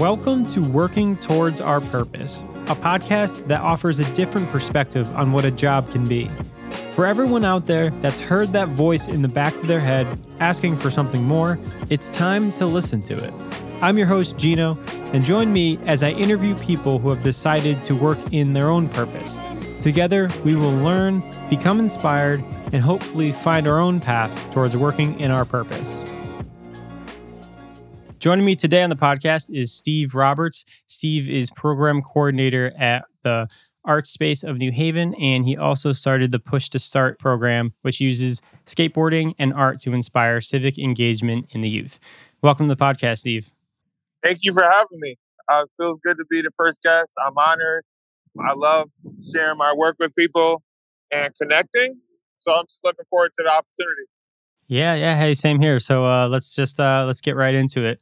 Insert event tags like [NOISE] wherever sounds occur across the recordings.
Welcome to Working Towards Our Purpose, a podcast that offers a different perspective on what a job can be. For everyone out there that's heard that voice in the back of their head asking for something more, it's time to listen to it. I'm your host, Gino, and join me as I interview people who have decided to work in their own purpose. Together, we will learn, become inspired, and hopefully find our own path towards working in our purpose. Joining me today on the podcast is Steve Roberts. Steve is program coordinator at the Artspace of New Haven, and he also started the Push to Start program, which uses skateboarding and art to inspire civic engagement in the youth. Welcome to the podcast, Steve. Thank you for having me. Uh, it feels good to be the first guest. I'm honored. I love sharing my work with people and connecting. So I'm just looking forward to the opportunity. Yeah, yeah. Hey, same here. So uh, let's just uh, let's get right into it.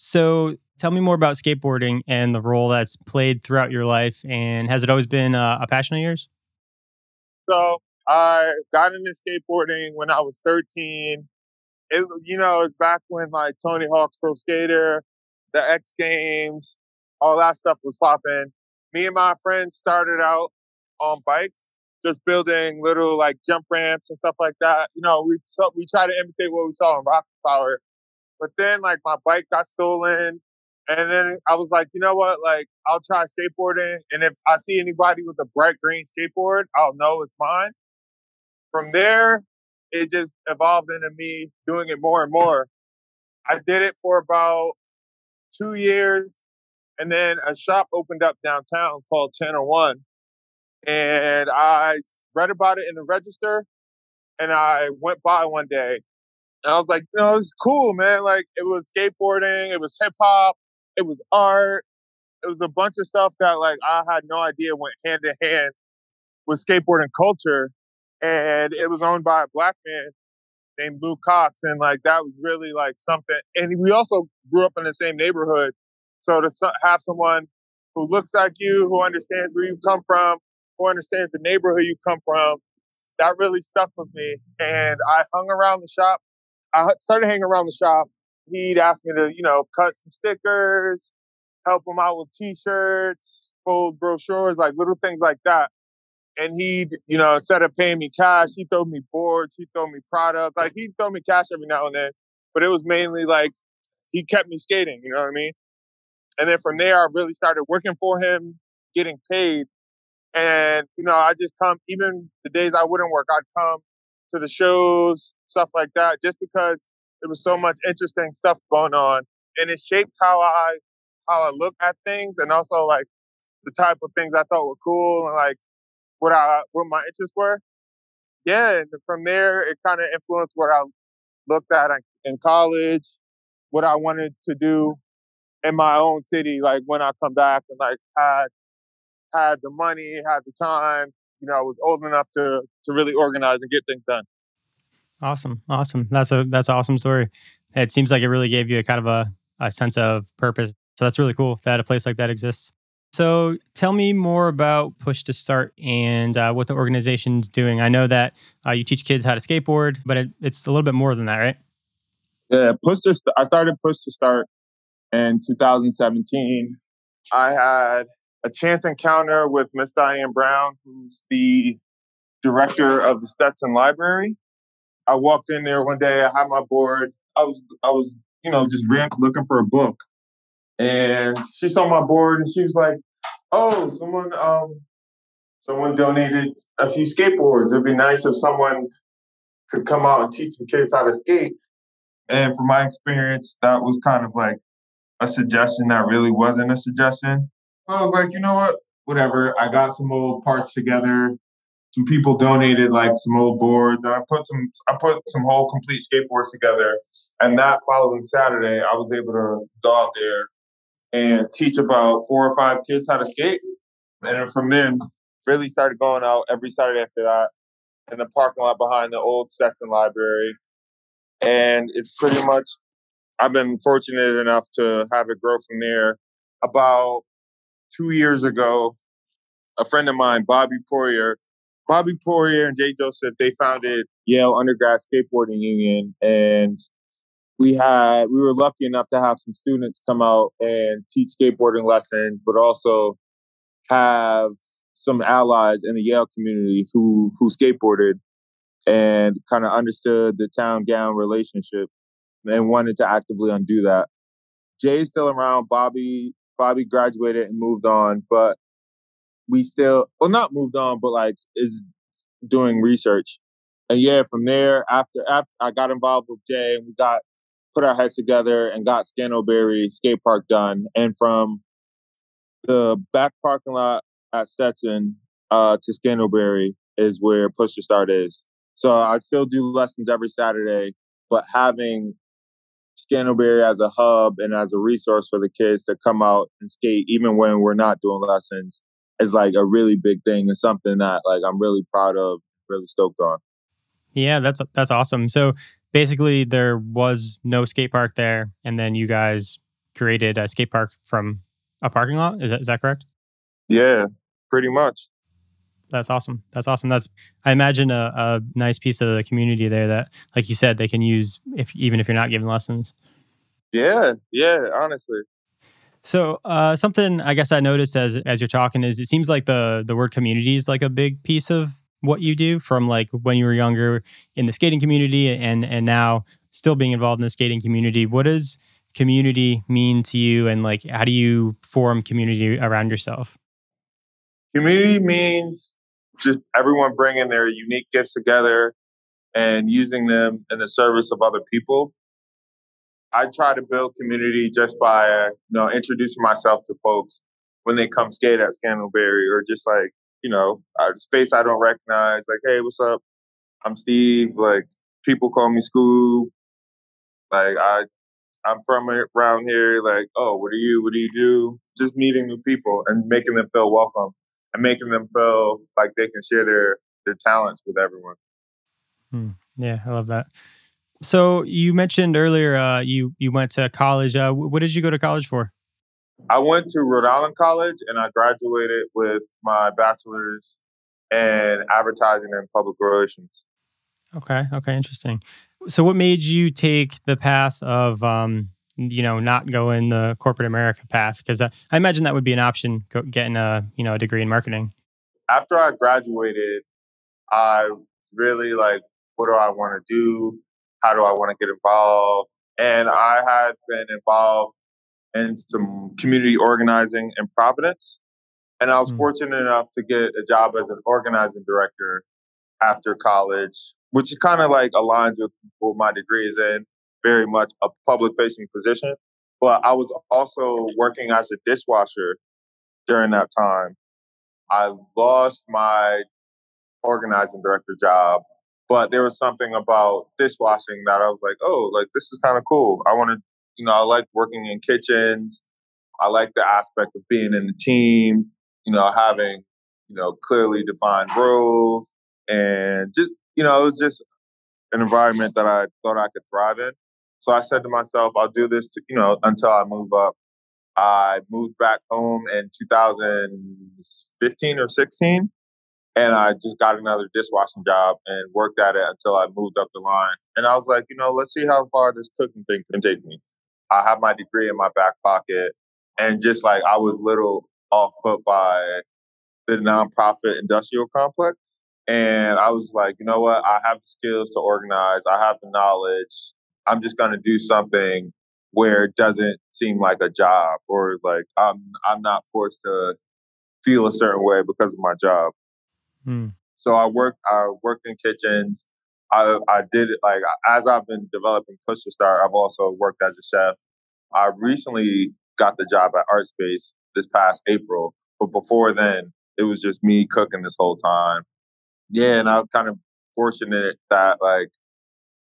So tell me more about skateboarding and the role that's played throughout your life, and has it always been uh, a passion of yours? So I got into skateboarding when I was 13. It, you know, it's back when like Tony Hawk's Pro Skater, the X Games, all that stuff was popping. Me and my friends started out on bikes, just building little like jump ramps and stuff like that. You know, we we try to imitate what we saw in Rocket Power but then like my bike got stolen. And then I was like, you know what? Like, I'll try skateboarding. And if I see anybody with a bright green skateboard, I'll know it's mine. From there, it just evolved into me doing it more and more. I did it for about two years. And then a shop opened up downtown called Channel One. And I read about it in the register. And I went by one day and I was like, you know, it's cool, man. Like it was skateboarding, it was hip hop, it was art, it was a bunch of stuff that like I had no idea went hand in hand with skateboarding culture. And it was owned by a black man named Lou Cox. And like that was really like something. And we also grew up in the same neighborhood. So to have someone who looks like you, who understands where you come from, who understands the neighborhood you come from, that really stuck with me. And I hung around the shop I started hanging around the shop. He'd ask me to, you know, cut some stickers, help him out with t-shirts, fold brochures, like little things like that. And he'd, you know, instead of paying me cash, he'd throw me boards, he'd throw me product. Like he'd throw me cash every now and then. But it was mainly like he kept me skating, you know what I mean? And then from there I really started working for him, getting paid. And, you know, I just come, even the days I wouldn't work, I'd come to the shows, stuff like that, just because there was so much interesting stuff going on. And it shaped how I how I look at things and also like the type of things I thought were cool and like what I what my interests were. Yeah, and from there it kind of influenced what I looked at in college, what I wanted to do in my own city, like when I come back and like had had the money, had the time, you know, I was old enough to to really organize and get things done. Awesome, awesome. That's a that's an awesome story. It seems like it really gave you a kind of a, a sense of purpose. So that's really cool that a place like that exists. So tell me more about Push to Start and uh, what the organization's doing. I know that uh, you teach kids how to skateboard, but it, it's a little bit more than that, right? Yeah, Push to St- I started Push to Start in 2017. I had a chance encounter with Miss Diane Brown, who's the director of the Stetson Library. I walked in there one day. I had my board. I was I was you know just looking for a book, and she saw my board and she was like, "Oh, someone um someone donated a few skateboards. It'd be nice if someone could come out and teach some kids how to skate." And from my experience, that was kind of like a suggestion that really wasn't a suggestion. So I was like, you know what? Whatever. I got some old parts together. Some people donated like some old boards, and I put some I put some whole complete skateboards together. And that following Saturday, I was able to go out there and teach about four or five kids how to skate. And from then, really started going out every Saturday after that in the parking lot behind the old Stetson Library. And it's pretty much I've been fortunate enough to have it grow from there. About two years ago, a friend of mine, Bobby Poirier, Bobby Poirier and Jay Joseph, they founded Yale Undergrad Skateboarding Union, and we had we were lucky enough to have some students come out and teach skateboarding lessons, but also have some allies in the Yale community who who skateboarded and kind of understood the town gown relationship and wanted to actively undo that. Jay's still around. Bobby Bobby graduated and moved on, but we still well not moved on, but like is doing research. And yeah, from there after after I got involved with Jay and we got put our heads together and got Scantlebury skate park done. And from the back parking lot at Stetson uh, to Scantlebury is where Push to Start is. So I still do lessons every Saturday, but having Scantlebury as a hub and as a resource for the kids to come out and skate, even when we're not doing lessons, is like a really big thing and something that like I'm really proud of, really stoked on. Yeah, that's that's awesome. So basically, there was no skate park there, and then you guys created a skate park from a parking lot. Is that is that correct? Yeah, pretty much. That's awesome. That's awesome. That's I imagine a, a nice piece of the community there that, like you said, they can use if even if you're not giving lessons. Yeah, yeah, honestly. So uh, something I guess I noticed as as you're talking is it seems like the the word community is like a big piece of what you do from like when you were younger in the skating community and and now still being involved in the skating community. What does community mean to you and like how do you form community around yourself? Community means just everyone bringing their unique gifts together and using them in the service of other people. I try to build community just by you know introducing myself to folks when they come skate at Scantlebury or just like you know a face I don't recognize like hey what's up? I'm Steve like people call me Scoob. Like I I'm from around here like oh what do you what do you do? Just meeting new people and making them feel welcome and making them feel like they can share their their talents with everyone. Hmm. Yeah, I love that. So you mentioned earlier uh, you you went to college. Uh, what did you go to college for? I went to Rhode Island College and I graduated with my bachelor's in advertising and public relations. Okay. Okay. Interesting. So, what made you take the path of um, you know not go in the corporate America path? Because uh, I imagine that would be an option, getting a you know a degree in marketing. After I graduated, I really like, what do I want to do? How do I want to get involved? And I had been involved in some community organizing in Providence. And I was mm. fortunate enough to get a job as an organizing director after college, which is kind of like aligns with what my degree is in very much a public facing position. But I was also working as a dishwasher during that time. I lost my organizing director job, but there was something about dishwashing that I was like, oh, like this is kind of cool. I want to, you know, I like working in kitchens. I like the aspect of being in the team, you know, having, you know, clearly defined roles and just, you know, it was just an environment that I thought I could thrive in. So I said to myself, I'll do this, to, you know, until I move up. I moved back home in 2015 or 16, and I just got another dishwashing job and worked at it until I moved up the line. And I was like, you know, let's see how far this cooking thing can take me. I have my degree in my back pocket, and just like I was little off put by the nonprofit industrial complex. And I was like, you know what? I have the skills to organize. I have the knowledge. I'm just going to do something where it doesn't seem like a job or like I'm I'm not forced to feel a certain way because of my job. Hmm. So I worked I worked in kitchens. I I did it like as I've been developing Push to Start, I've also worked as a chef. I recently got the job at Artspace this past April, but before then it was just me cooking this whole time. Yeah, and I'm kind of fortunate that like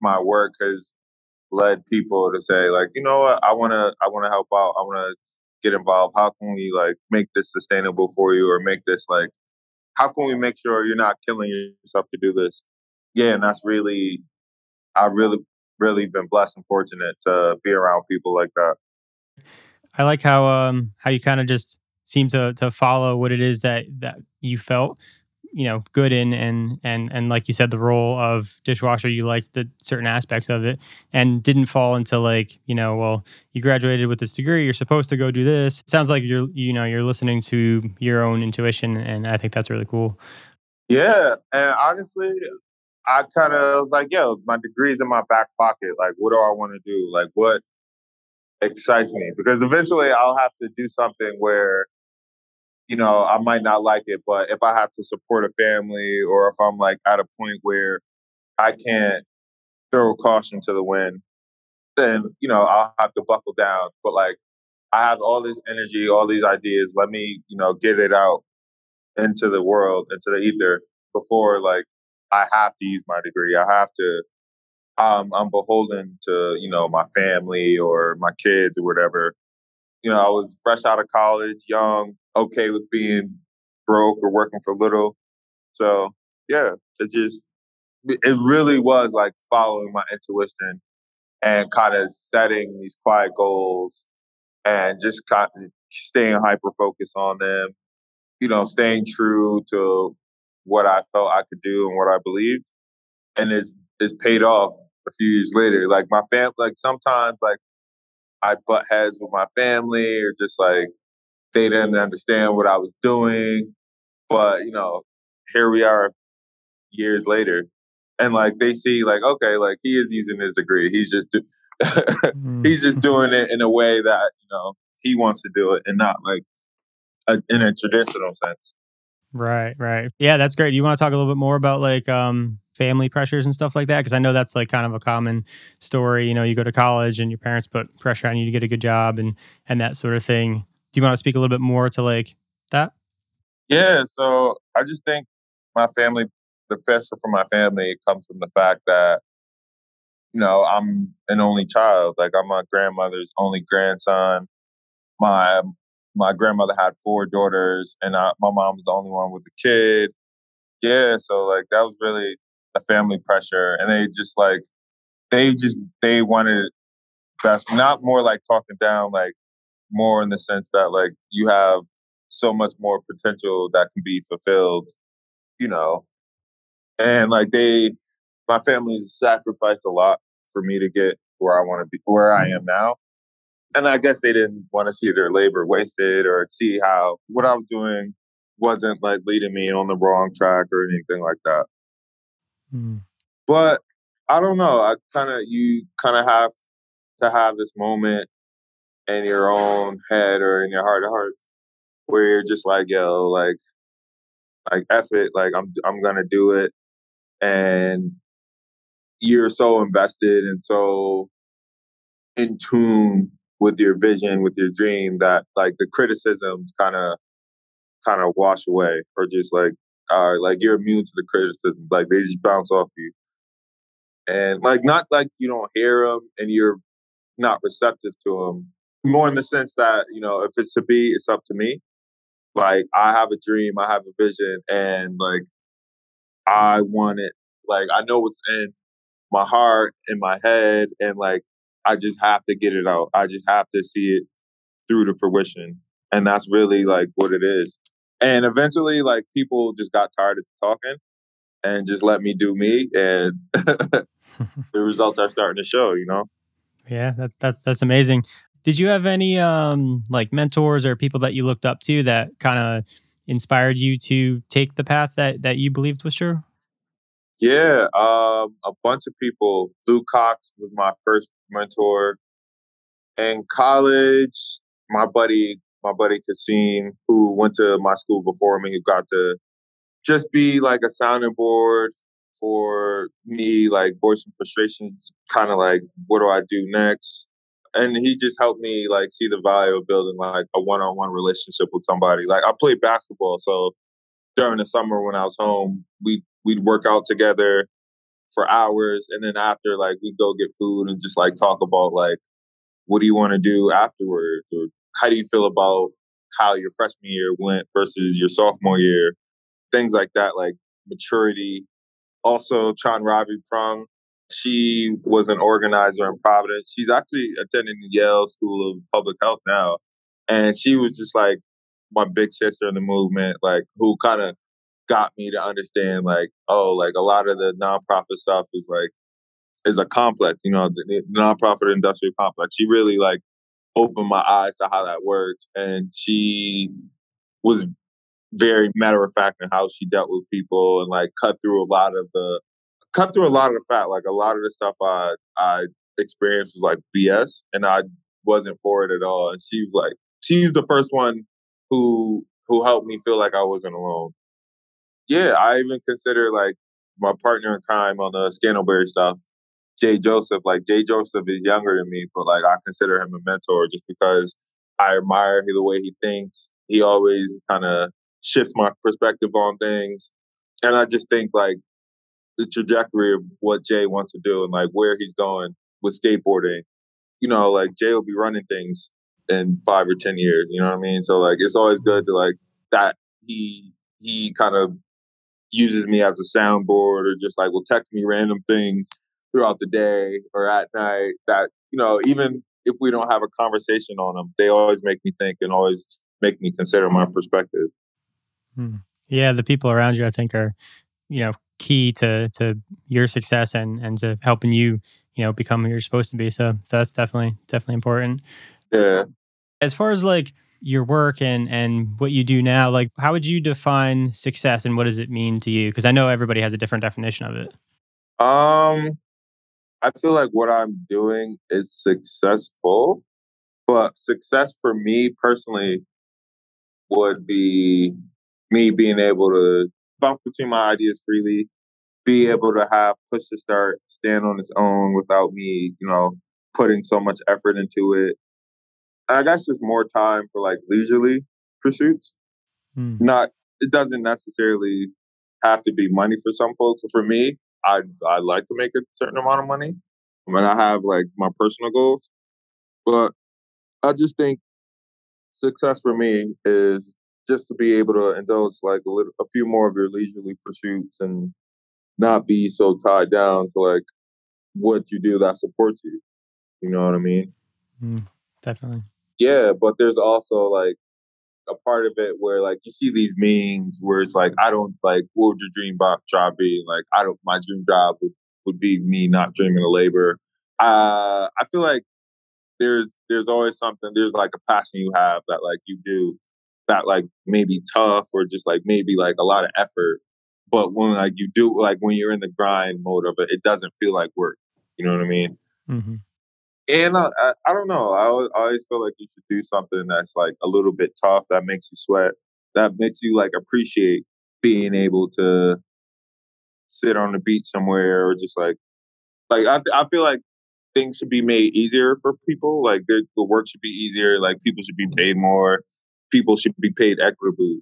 my work has led people to say like, you know what, I want to I want to help out. I want to get involved. How can we like make this sustainable for you or make this like how can we make sure you're not killing yourself to do this? Yeah, and that's really I really really been blessed and fortunate to be around people like that. I like how um how you kind of just seem to to follow what it is that that you felt you know good in and and and like you said the role of dishwasher you liked the certain aspects of it and didn't fall into like you know well you graduated with this degree you're supposed to go do this. It sounds like you're you know you're listening to your own intuition and i think that's really cool. Yeah and honestly i kind of was like yo my degree's in my back pocket like what do i want to do? Like what excites me? Because eventually i'll have to do something where you know, I might not like it, but if I have to support a family or if I'm like at a point where I can't throw caution to the wind, then, you know, I'll have to buckle down. But like, I have all this energy, all these ideas. Let me, you know, get it out into the world, into the ether before like I have to use my degree. I have to, um, I'm beholden to, you know, my family or my kids or whatever. You know, I was fresh out of college, young, okay with being broke or working for little. So yeah, it just it really was like following my intuition and kind of setting these quiet goals and just kind of staying hyper focused on them. You know, staying true to what I felt I could do and what I believed, and it's it's paid off a few years later. Like my fam, like sometimes like I butt heads with my family or just like they didn't understand what I was doing. But, you know, here we are years later. And like they see like, okay, like he is using his degree. He's just do- [LAUGHS] mm. he's just [LAUGHS] doing it in a way that, you know, he wants to do it and not like a, in a traditional sense. Right, right. Yeah, that's great. You want to talk a little bit more about like um family pressures and stuff like that because I know that's like kind of a common story. You know, you go to college and your parents put pressure on you to get a good job and and that sort of thing do you want to speak a little bit more to like that? Yeah, so I just think my family, the pressure from my family comes from the fact that, you know, I'm an only child. Like I'm my grandmother's only grandson. My my grandmother had four daughters, and I, my mom was the only one with a kid. Yeah, so like that was really a family pressure, and they just like they just they wanted best, not more like talking down, like more in the sense that like you have so much more potential that can be fulfilled, you know. And like they, my family sacrificed a lot for me to get where I want to be, where I am now. And I guess they didn't want to see their labor wasted or see how what I was doing wasn't like leading me on the wrong track or anything like that. Mm. But I don't know. I kind of, you kind of have to have this moment in your own head or in your heart of hearts where you're just like, yo, like, like F it, like I'm I'm gonna do it. And you're so invested and so in tune with your vision, with your dream that like the criticisms kind of kind of wash away or just like are like you're immune to the criticism like they just bounce off you and like not like you don't hear them and you're not receptive to them more in the sense that you know if it's to be it's up to me. Like i have a dream i have a vision and like i want it like i know what's in my heart in my head and like i just have to get it out. I just have to see it through to fruition and that's really like what it is. And eventually like people just got tired of talking and just let me do me and [LAUGHS] the results are starting to show you know? Yeah that, that's that's amazing did you have any um like mentors or people that you looked up to that kind of inspired you to take the path that that you believed was true? Yeah, um, a bunch of people. Lou Cox was my first mentor. In college, my buddy, my buddy Kasim, who went to my school before me, who got to just be like a sounding board for me, like voicing frustrations, kind of like, what do I do next? And he just helped me like see the value of building like a one-on-one relationship with somebody. Like I played basketball, so during the summer when I was home, we we'd work out together for hours, and then after like we'd go get food and just like talk about like what do you want to do afterwards, or how do you feel about how your freshman year went versus your sophomore year, things like that, like maturity. Also, Chan Ravi Prung, she was an organizer in Providence. She's actually attending the Yale School of Public Health now. And she was just like my big sister in the movement, like who kind of got me to understand like, oh, like a lot of the nonprofit stuff is like is a complex, you know, the, the nonprofit industrial complex. She really like opened my eyes to how that works. And she was very matter of fact in how she dealt with people and like cut through a lot of the cut through a lot of the fat. Like a lot of the stuff I I experienced was like BS and I wasn't for it at all. And she was like she's the first one who who helped me feel like I wasn't alone. Yeah, I even consider like my partner in crime on the Scantlebury stuff, Jay Joseph. Like Jay Joseph is younger than me, but like I consider him a mentor just because I admire the way he thinks. He always kind of shifts my perspective on things. And I just think like the trajectory of what Jay wants to do and like where he's going with skateboarding, you know, like Jay will be running things in five or ten years. You know what I mean? So like it's always good to like that he he kind of uses me as a soundboard or just like will text me random things throughout the day or at night that, you know, even if we don't have a conversation on them, they always make me think and always make me consider my perspective. Hmm. Yeah, the people around you, I think, are you know key to to your success and and to helping you you know become who you're supposed to be. So so that's definitely definitely important. Yeah. As far as like your work and and what you do now, like how would you define success and what does it mean to you? Because I know everybody has a different definition of it. Um, I feel like what I'm doing is successful, but success for me personally would be me being able to bounce between my ideas freely, be able to have push to start, stand on its own without me, you know, putting so much effort into it. And I guess just more time for like leisurely pursuits. Hmm. Not it doesn't necessarily have to be money for some folks. For me, I I like to make a certain amount of money. I mean, I have like my personal goals, but I just think success for me is just to be able to indulge like a little, a few more of your leisurely pursuits and not be so tied down to like what you do that supports you. You know what I mean? Mm, definitely. Yeah, but there's also like a part of it where like you see these memes where it's like I don't like what would your dream job be? Like I don't my dream job would, would be me not dreaming of labor. Uh, I feel like there's there's always something there's like a passion you have that like you do that like maybe tough or just like maybe like a lot of effort. But when like you do like when you're in the grind mode of it, it doesn't feel like work. You know what I mean? Mm-hmm. And uh, I, I don't know. I always, I always feel like you should do something that's like a little bit tough that makes you sweat, that makes you like appreciate being able to sit on the beach somewhere or just like like I I feel like things should be made easier for people. Like the work should be easier. Like people should be paid more people should be paid equitably.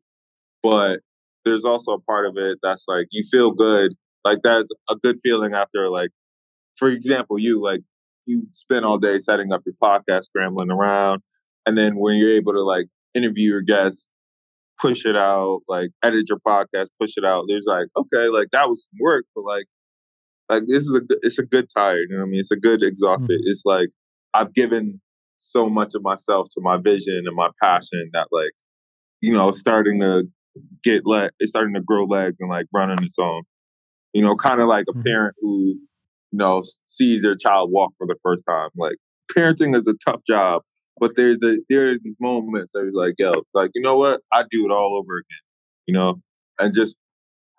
But there's also a part of it that's like you feel good. Like that's a good feeling after like for example, you like you spend all day setting up your podcast, scrambling around, and then when you're able to like interview your guests, push it out, like edit your podcast, push it out. There's like, okay, like that was some work, but like like this is a good it's a good tired, you know what I mean? It's a good exhausted. Mm-hmm. It's like I've given so much of myself to my vision and my passion that like you know starting to get let it's starting to grow legs and like run on its own you know kind of like a mm-hmm. parent who you know sees their child walk for the first time like parenting is a tough job but there's the there's these moments that you're like yo like you know what i do it all over again you know and just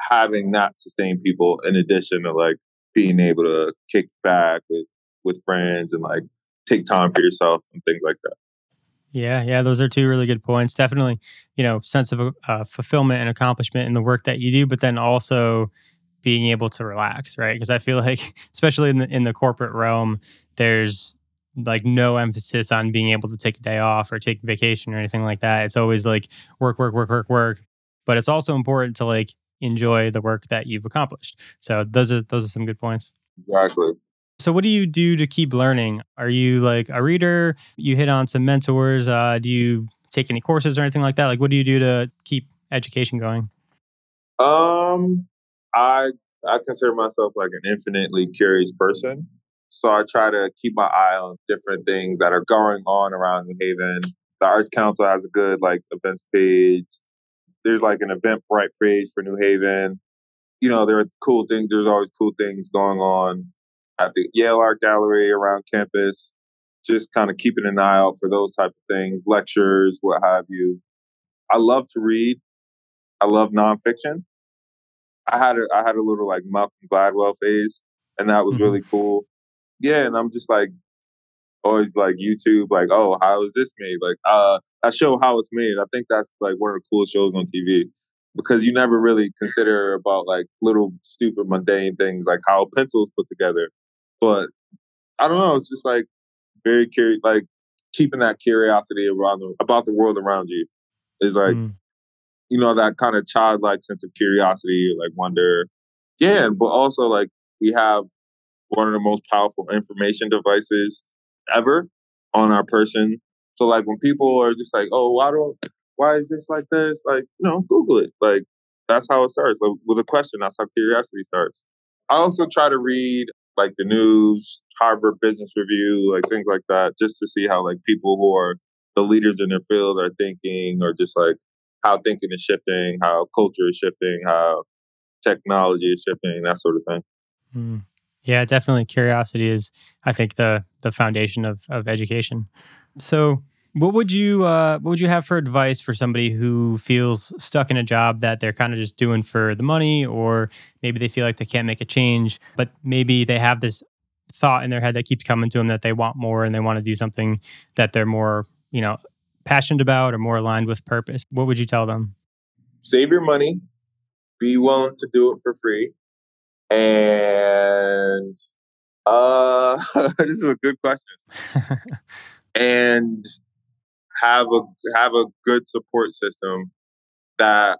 having that sustain people in addition to like being able to kick back with with friends and like take time for yourself and things like that. Yeah, yeah, those are two really good points. Definitely, you know, sense of uh, fulfillment and accomplishment in the work that you do, but then also being able to relax, right? Because I feel [LAUGHS] like, especially in the in the corporate realm, there's like no emphasis on being able to take a day off or take vacation or anything like that. It's always like work, work, work, work, work. But it's also important to like enjoy the work that you've accomplished. So those are those are some good points. Exactly. So, what do you do to keep learning? Are you like a reader? You hit on some mentors. Uh, do you take any courses or anything like that? Like, what do you do to keep education going? Um, I I consider myself like an infinitely curious person. So I try to keep my eye on different things that are going on around New Haven. The Arts Council has a good like events page. there's like an Eventbrite page for New Haven. You know, there are cool things. There's always cool things going on at the Yale Art Gallery around campus. Just kind of keeping an eye out for those type of things, lectures, what have you. I love to read. I love nonfiction. I had a I had a little like Malcolm Gladwell phase, and that was mm-hmm. really cool. Yeah, and I'm just like always like YouTube, like, oh, how is this made? Like, uh, I show how it's made. I think that's like one of the coolest shows on TV because you never really consider about like little stupid mundane things like how pencils put together. But I don't know. It's just like very curious, like keeping that curiosity around the, about the world around you is like, mm. you know, that kind of childlike sense of curiosity, like wonder. Yeah, but also like we have one of the most powerful information devices ever on our person. So like when people are just like, oh, why don't why is this like this? Like, you know, Google it. Like that's how it starts. Like with a question, that's how curiosity starts. I also try to read like the news, Harvard Business Review, like things like that, just to see how like people who are the leaders in their field are thinking, or just like how thinking is shifting, how culture is shifting, how technology is shifting, that sort of thing. Mm. Yeah, definitely. Curiosity is, I think, the the foundation of of education. So, what would you uh, what would you have for advice for somebody who feels stuck in a job that they're kind of just doing for the money, or maybe they feel like they can't make a change, but maybe they have this thought in their head that keeps coming to them that they want more and they want to do something that they're more, you know, passionate about or more aligned with purpose. What would you tell them? Save your money. Be willing to do it for free and uh, [LAUGHS] this is a good question. [LAUGHS] and have a have a good support system that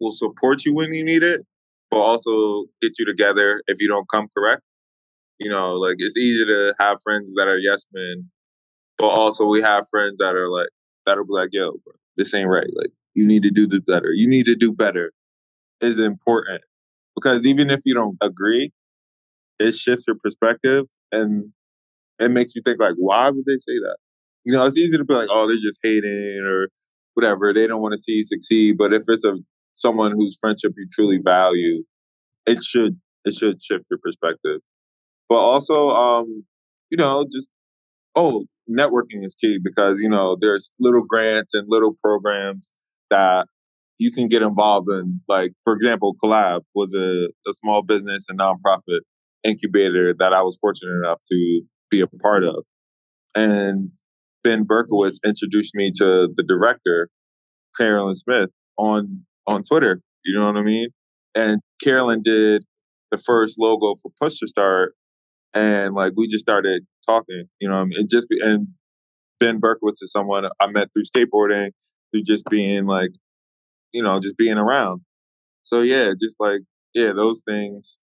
will support you when you need it, but also get you together if you don't come correct. You know, like it's easy to have friends that are yes men, but also we have friends that are like that'll be like, yo, bro, this ain't right. Like you need to do the better. You need to do better is important because even if you don't agree, it shifts your perspective and it makes you think like, why would they say that? You know, it's easy to be like, oh, they're just hating or whatever. They don't want to see you succeed. But if it's a someone whose friendship you truly value, it should it should shift your perspective. But also, um, you know, just oh, networking is key because you know there's little grants and little programs that you can get involved in. Like, for example, Collab was a, a small business and nonprofit incubator that I was fortunate enough to be a part of. And Ben Berkowitz introduced me to the director, Carolyn Smith, on on Twitter. You know what I mean? And Carolyn did the first logo for Push to Start, and like we just started talking. You know, it just and Ben Berkowitz is someone I met through skateboarding, through just being like you know, just being around. So yeah, just like yeah, those things.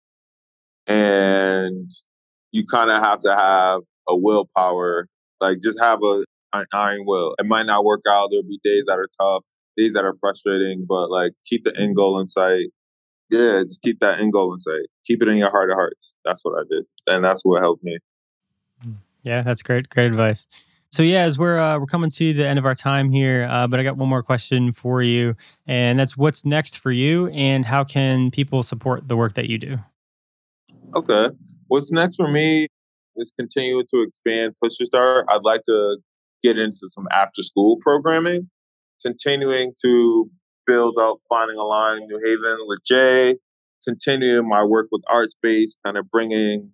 And you kind of have to have a willpower, like just have a an iron will. It might not work out. There'll be days that are tough, days that are frustrating, but like keep the end goal in sight. Yeah, just keep that end goal in sight. Keep it in your heart of hearts. That's what I did, and that's what helped me. Mm. Yeah, that's great. Great advice. So yeah, as we're uh, we're coming to the end of our time here, uh, but I got one more question for you, and that's what's next for you, and how can people support the work that you do? Okay, what's next for me is continuing to expand Push to Start. I'd like to get into some after school programming, continuing to build up Finding a Line in New Haven with Jay, continuing my work with Artspace, kind of bringing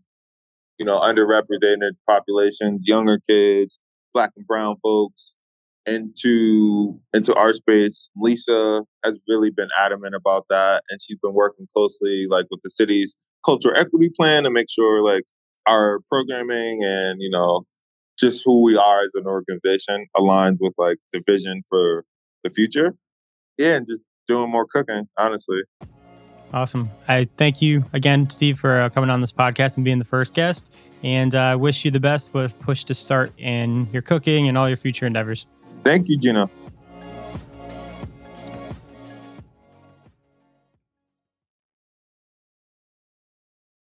you know underrepresented populations, younger kids black and brown folks into into our space. Lisa has really been adamant about that, and she's been working closely, like with the city's cultural equity plan, to make sure like our programming and you know just who we are as an organization aligns with like the vision for the future. Yeah, and just doing more cooking, honestly. Awesome. I thank you again, Steve, for uh, coming on this podcast and being the first guest. And I uh, wish you the best with Push to Start in your cooking and all your future endeavors. Thank you, Gino.